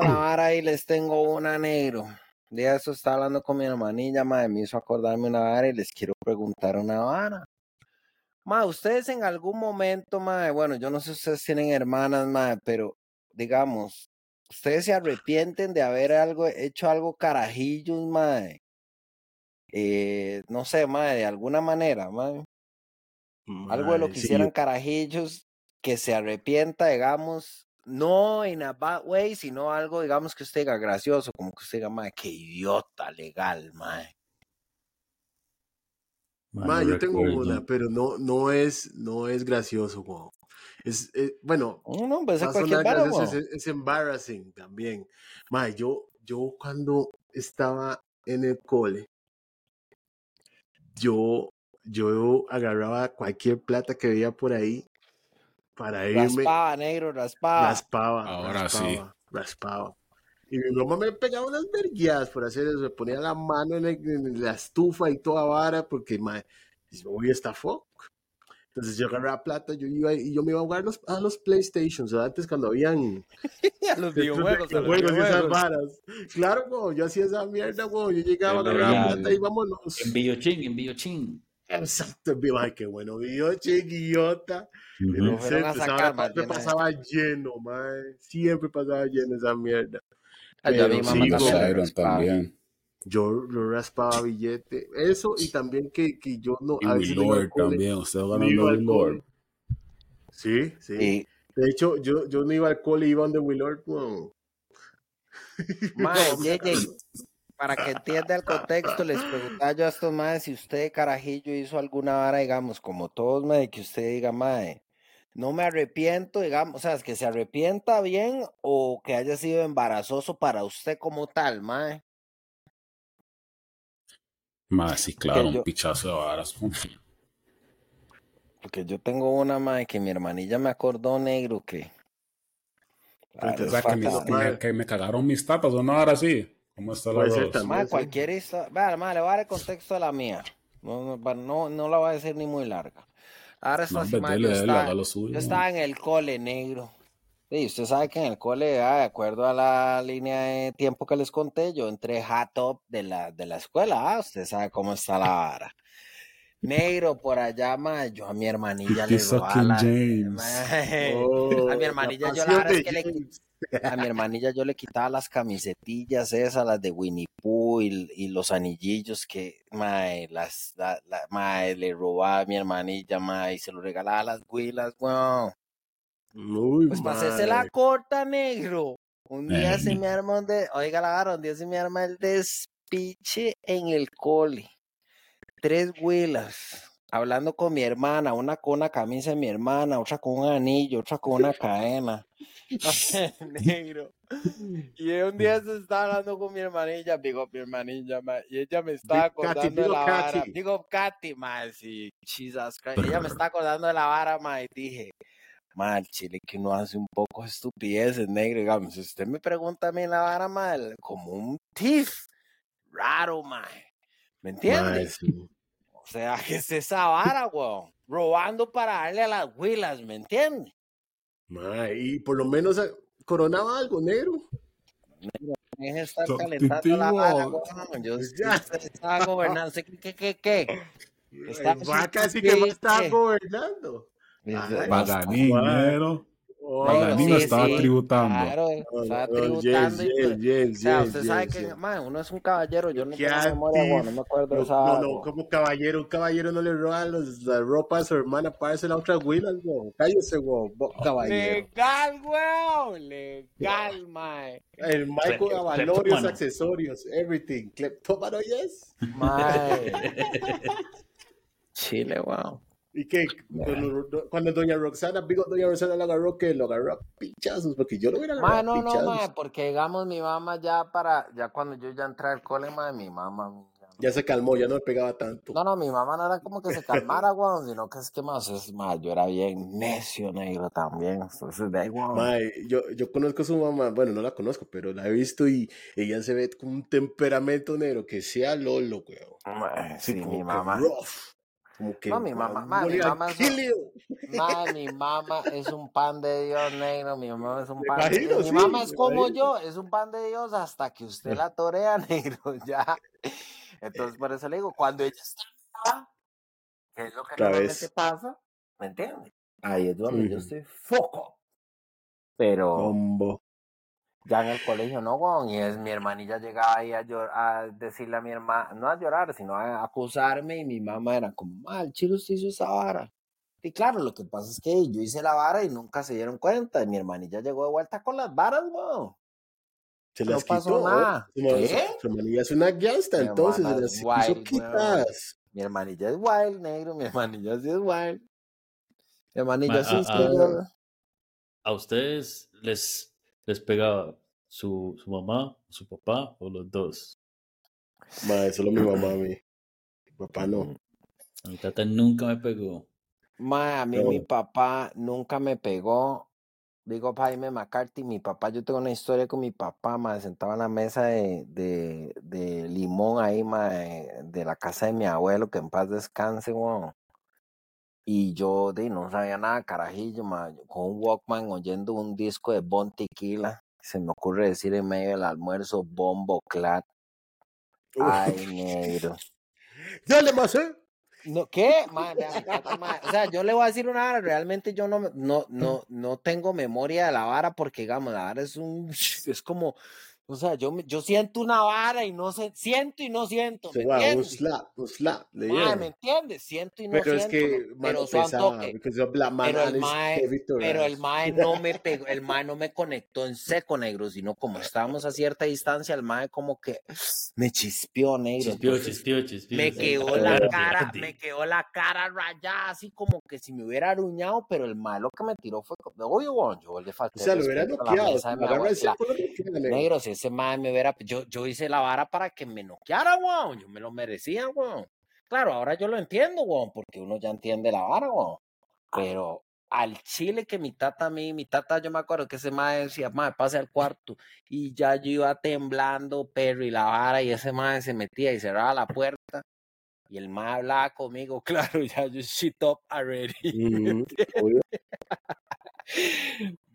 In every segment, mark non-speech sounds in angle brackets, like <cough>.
la vara y les tengo una negro. De eso está hablando con mi hermanilla, madre, me hizo acordarme una vara y les quiero preguntar una vara. Ma, ustedes en algún momento, madre, bueno, yo no sé si ustedes tienen hermanas, madre, pero digamos, ustedes se arrepienten de haber algo, hecho algo carajillos, madre. Eh, no sé, madre, de alguna manera, madre. Algo de lo que hicieran carajillos que se arrepienta, digamos, no en a bad way, sino algo, digamos, que usted diga gracioso, como que usted diga, madre, qué idiota legal, madre. Ma, yo tengo una, pero no, no es, no es gracioso, wow. Es, eh, bueno, no, pues es, es, es, embarrassing también. Ma, yo, yo cuando estaba en el cole, yo, yo agarraba cualquier plata que veía por ahí para irme. Raspaba, negro, raspaba. Raspaba. Ahora raspaba, sí. Raspaba. Y mi mamá me pegaba unas verguiadas por hacer eso. Me ponía la mano en, en la estufa y toda vara porque, mae, hoy está fuck. Entonces yo agarraba plata, yo iba y yo me iba a jugar los, a los PlayStations, o antes cuando habían <laughs> a los <laughs> videojuegos, a los juegos esas varas. Claro, yo hacía esa mierda, yo llegaba, agarraba plata y vámonos. En Billochín, en Billochín. Exacto, ay, qué bueno, video chiquillota. Ujú. Lo fueron a Esa sacar, más siempre a pasaba lleno, mae. Siempre pasaba lleno esa mierda. Ay, yo a mi Pero sí, raspaba. también. yo, yo raspaba billete. Eso y también que, que yo no. Y a veces cole. también. Usted iba ganando Willord. cole. Sí, sí. Y, De hecho, yo, yo no iba al cole, iba donde Willard, mae, <laughs> JJ, para que entienda el contexto, les preguntaba yo a estos madres si usted, carajillo, hizo alguna vara, digamos, como todos, mae, que usted diga, mae, no me arrepiento, digamos, o sea, es que se arrepienta bien o que haya sido embarazoso para usted como tal, mae. Más, sí, claro, yo- un pichazo de varas. <laughs> Porque yo tengo una, mae, que mi hermanilla me acordó, negro, que... Ah, te O es sea, que, mis- fatal. que me, que me cagaron mis tapas, una hora así. ¿Cómo está la. Mae, sí. cualquier historia. Vea, mae, le voy a dar el contexto de la mía. No, no, no, no la voy a decir ni muy larga. Ahora esto No, así, yo, dele, estaba, suyo. yo estaba en el cole negro. Sí, usted sabe que en el cole, ah, de acuerdo a la línea de tiempo que les conté, yo entré hat top de la, de la escuela. Ah, usted sabe cómo está la vara. Negro por allá, mae, yo a mi hermanilla le robaba la- James. Oh, <laughs> a mi la hermanilla yo la pasión verdad es de que le, James. a mi hermanilla yo le quitaba las camisetillas esas, las de Winnie Pooh y, y los anillillos que, mae, las, la, la- mae, le robaba a mi hermanilla, mae, y se lo regalaba a las huilas, weón. Muy Pues hacerse la corta, negro. Un día Eh, se mi- me arma un de, oiga la vara, un día se me arma el despiche en el cole. Tres huilas. Hablando con mi hermana, una con una camisa de mi hermana, otra con un anillo, otra con una cadena. <laughs> <laughs> negro. Y un día se estaba hablando con mi hermanilla, digo mi hermanilla, ma, y ella me estaba Katy, acordando de la vara. Katy. Digo Katy, ma, sí, Jesus Christ. Ella me está acordando de la vara, ma, y dije, ma, el chile que uno hace un poco de estupideces, negro, digamos, si usted me pregunta a mí la vara, ma, como un thief, raro, ma, ¿me entiende? Mae, sí. O sea, que es esa vara, weón, robando para darle a las huilas, ¿me entiende? Mae, y por lo menos eh, coronaba algo, negro. Deje de estar calentando la vara, weón. Yo Pues estaba gobernando. ¿Usted ¿Qué, qué, qué, qué? <laughs> Está sí que no estaba gobernando. Mae. negro. Oh, Baganín sí, estaba sí, tributando. Claro, no, estaba no, tributando. y James, pues, James, James, o sea, usted sabe que, man, uno es un caballero. Yo no tengo memoria, weón, no me acuerdo de No, esa no, no, como caballero, un caballero no le roba los, la ropa a su hermana para dársela a otras huilas, weón. Cállese, weón, caballero. Legal, weón. Legal, mae. El Michael Avalorios, accesorios, everything. Cleptómano, yes. Mae. <laughs> Chile, weón. ¿Y qué? Cuando, cuando doña Roxana, digo, doña Roxana lo agarró, que lo agarró a pinchazos, porque yo lo hubiera agarrado Ma, a no, no, pinchazos. ma, porque digamos mi mamá ya para, ya cuando yo ya entré al cole, ma, mi mamá. ya no- Ya se calmó, ya no le pegaba tanto. No, no, mi mamá no era como que se calmara, weón, sino que es que más, es más, yo era bien necio, negro también. Entonces, ahí, weón. Mae, yo, yo conozco a su mamá, bueno, no la conozco, pero la he visto y ella se ve con un temperamento negro que sea Lolo, weón. Ma, Sí, mi que mamá. rough. Como que. No, mi mamá- "I'm ma, mi gonna mamá es- kill you". Mae, mi mamá es un pan de Dios, negro. Mi mamá es un pan de Dios. Mi sí, mamá es como yo, es un pan de Dios hasta que usted la torea, <laughs> negro. Ya. Entonces, por eso le digo, cuando ella está que es lo que vez. pasa, ¿me entiendes? Ahí es donde yo estoy foco. Pero Combo. Ya en el colegio no, weón. Y es mi hermanilla llegaba ahí a, llor- a decirle a mi hermana, no a llorar, sino a acusarme. Y mi mamá era como, mal, chilo, usted hizo esa vara. Y claro, lo que pasa es que yo hice la vara y nunca se dieron cuenta. Y mi hermanilla llegó de vuelta con las varas, weón. Se No las pasó quitó. nada. Mamá- ¿Qué? Su hermanilla es una gangsta, Mi entonces se las hizo quitas. Mi hermanilla es wild, negro. Mi <laughs> hermanilla sí es wild. Mi hermanilla Ma- sí a- es a- que yo- ¿A ustedes les, les pegaba su, su mamá, su papá o los dos? Ma, solo mi mamá a <laughs> mí. Mi papá no. A mi tata nunca me pegó. Ma, a mí No. mi papá nunca me pegó. Digo, Jaime McCarthy, mi papá, yo tengo una historia con mi papá, ma, sentado en la mesa de, de, de limón ahí, ma, de, de la casa de mi abuelo, que en paz descanse, weón. Y yo, de, no sabía nada, carajillo, ma, con un Walkman oyendo un disco de Bon Tequila. Se me ocurre decir en medio del almuerzo, Bombo Clat. Ay, <laughs> negro. Dale más, ¿eh? No, ¿qué? Ma, vea, mi tata, ma, O sea, yo le voy a decir una vara, realmente yo no, no, no, no tengo memoria de la vara porque, digamos, la vara es un, <laughs> es como, o sea, yo, me- yo siento una vara y no sé, siento y no siento, ¿me Se va, un entiendes? slap, un slap. Le Ma, dieron. ¿me entiendes? Siento y no Pero es siento, que, pero son pesaba, toque. because you're a black man Pero el mae, pero el mae no me pegó, el mae no me conectó en seco, negro, sino como estábamos a cierta distancia, el mae como que me chispeó, negro. Chispió, entonces- chispió, chispió. me sí. quedó la cara, me quedó la cara rayada, así como que si me hubiera aruñado, pero el malo que me tiró fue, weón, yo le O falté sea, el lo hubiera lo noquea, negro. Negro, si ese mae me hubiera, yo, yo hice la vara para que me noqueara, weón, yo me lo merecía, weón. Claro, ahora yo lo entiendo, weón, porque uno ya entiende la vara, weón. Pero al chile que mi tata a mí, mi tata, yo me acuerdo que ese mae decía, mae, pase al cuarto. Y ya yo iba temblando, perro, y la vara, y ese mae se metía y cerraba la puerta. Y el mae hablaba conmigo, <laughs> claro, ya yo shit up already. <laughs>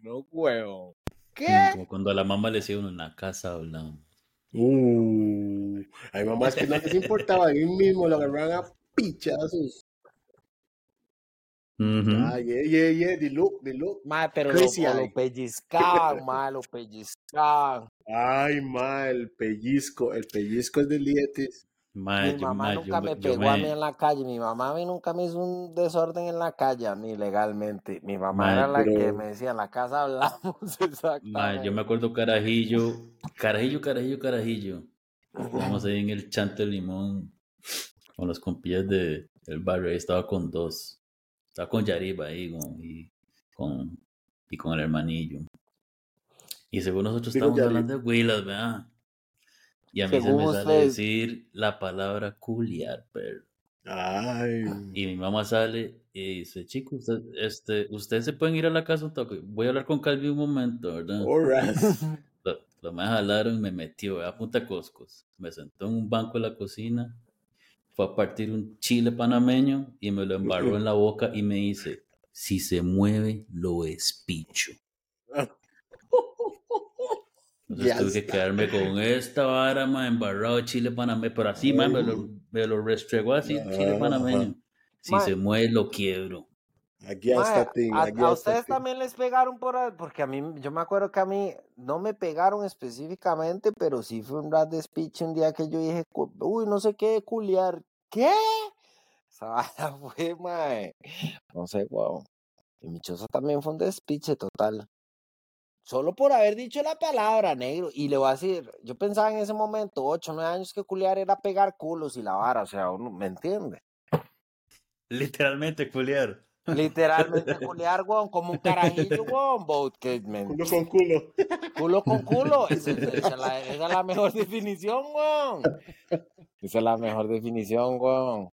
No, weón. Mm, ¿Qué? Como cuando a la mamá le decía uno en la casa hablamos. Uh, hay mamás que no les importaba, ahí mismo lo agarraban a pichazos. Ujú. Ah, yeah, yeah, yeah, the look, the look. Mae, pero lo, Crazy o lo pellizcaban, mae, lo pellizcaban. Ay, ma, el pellizco, el pellizco es de lietes. Mi yo- mamá nunca me- pegó a mí en la calle. Mi mamá a mí nunca me hizo un desorden en la calle a mí legalmente. Mi mamá era la que me decía, en la casa hablamos <laughs> exactamente. yo me acuerdo carajillo, carajillo, carajillo, carajillo. Vamos ahí en el chante de limón con los compillas de, del barrio. Ahí estaba con dos. Estaba con Yariba ahí con, y, con, y con el hermanillo. Y según nosotros estábamos hablando de Willas, ¿verdad? Y a mí se me sale ustedes. decir la palabra culiar, pero. Ay, Y mi mamá sale y dice, chico, usted, este, ustedes se pueden ir a la casa un toque. Voy a hablar con Calvi un momento, ¿verdad? horas. <laughs> Lo, lo me jalaron y me metió a punta coscos. Me sentó en un banco de la cocina, fue a partir un chile panameño y me lo embarró en la boca y me dice, si se mueve, lo espicho. Entonces Ya tuve que está. quedarme con esta vara, ma, embarrado de chile panameño, pero así, ma, me lo, me lo restregó así, chile Ajá. panameño. Si Ma- se mueve, lo quiebro. Aquí hasta ti, a, aquí a hasta ustedes también les pegaron por ahí, porque a mí, yo me acuerdo que a mí no me pegaron específicamente, pero sí fue un rat de speech un día que yo dije, uy, no sé qué, culiar. ¿Qué? Esa <laughs> vara fue, mae. No sé, wow. Y mi choza también fue un despiche total. Solo por haber dicho la palabra, negro. Y le voy a decir, yo pensaba en ese momento, ocho, nueve años, que culiar era pegar culos y la vara, o sea, uno, ¿me entiende? Literalmente, culiar. Literalmente <laughs> culiar, weón, como un carajillo, weón, boat, que me- Culo con culo. culo con culo. <laughs> Esa, esa- esa es la, esa es la mejor <laughs> definición, weón. Esa es la mejor definición, weón.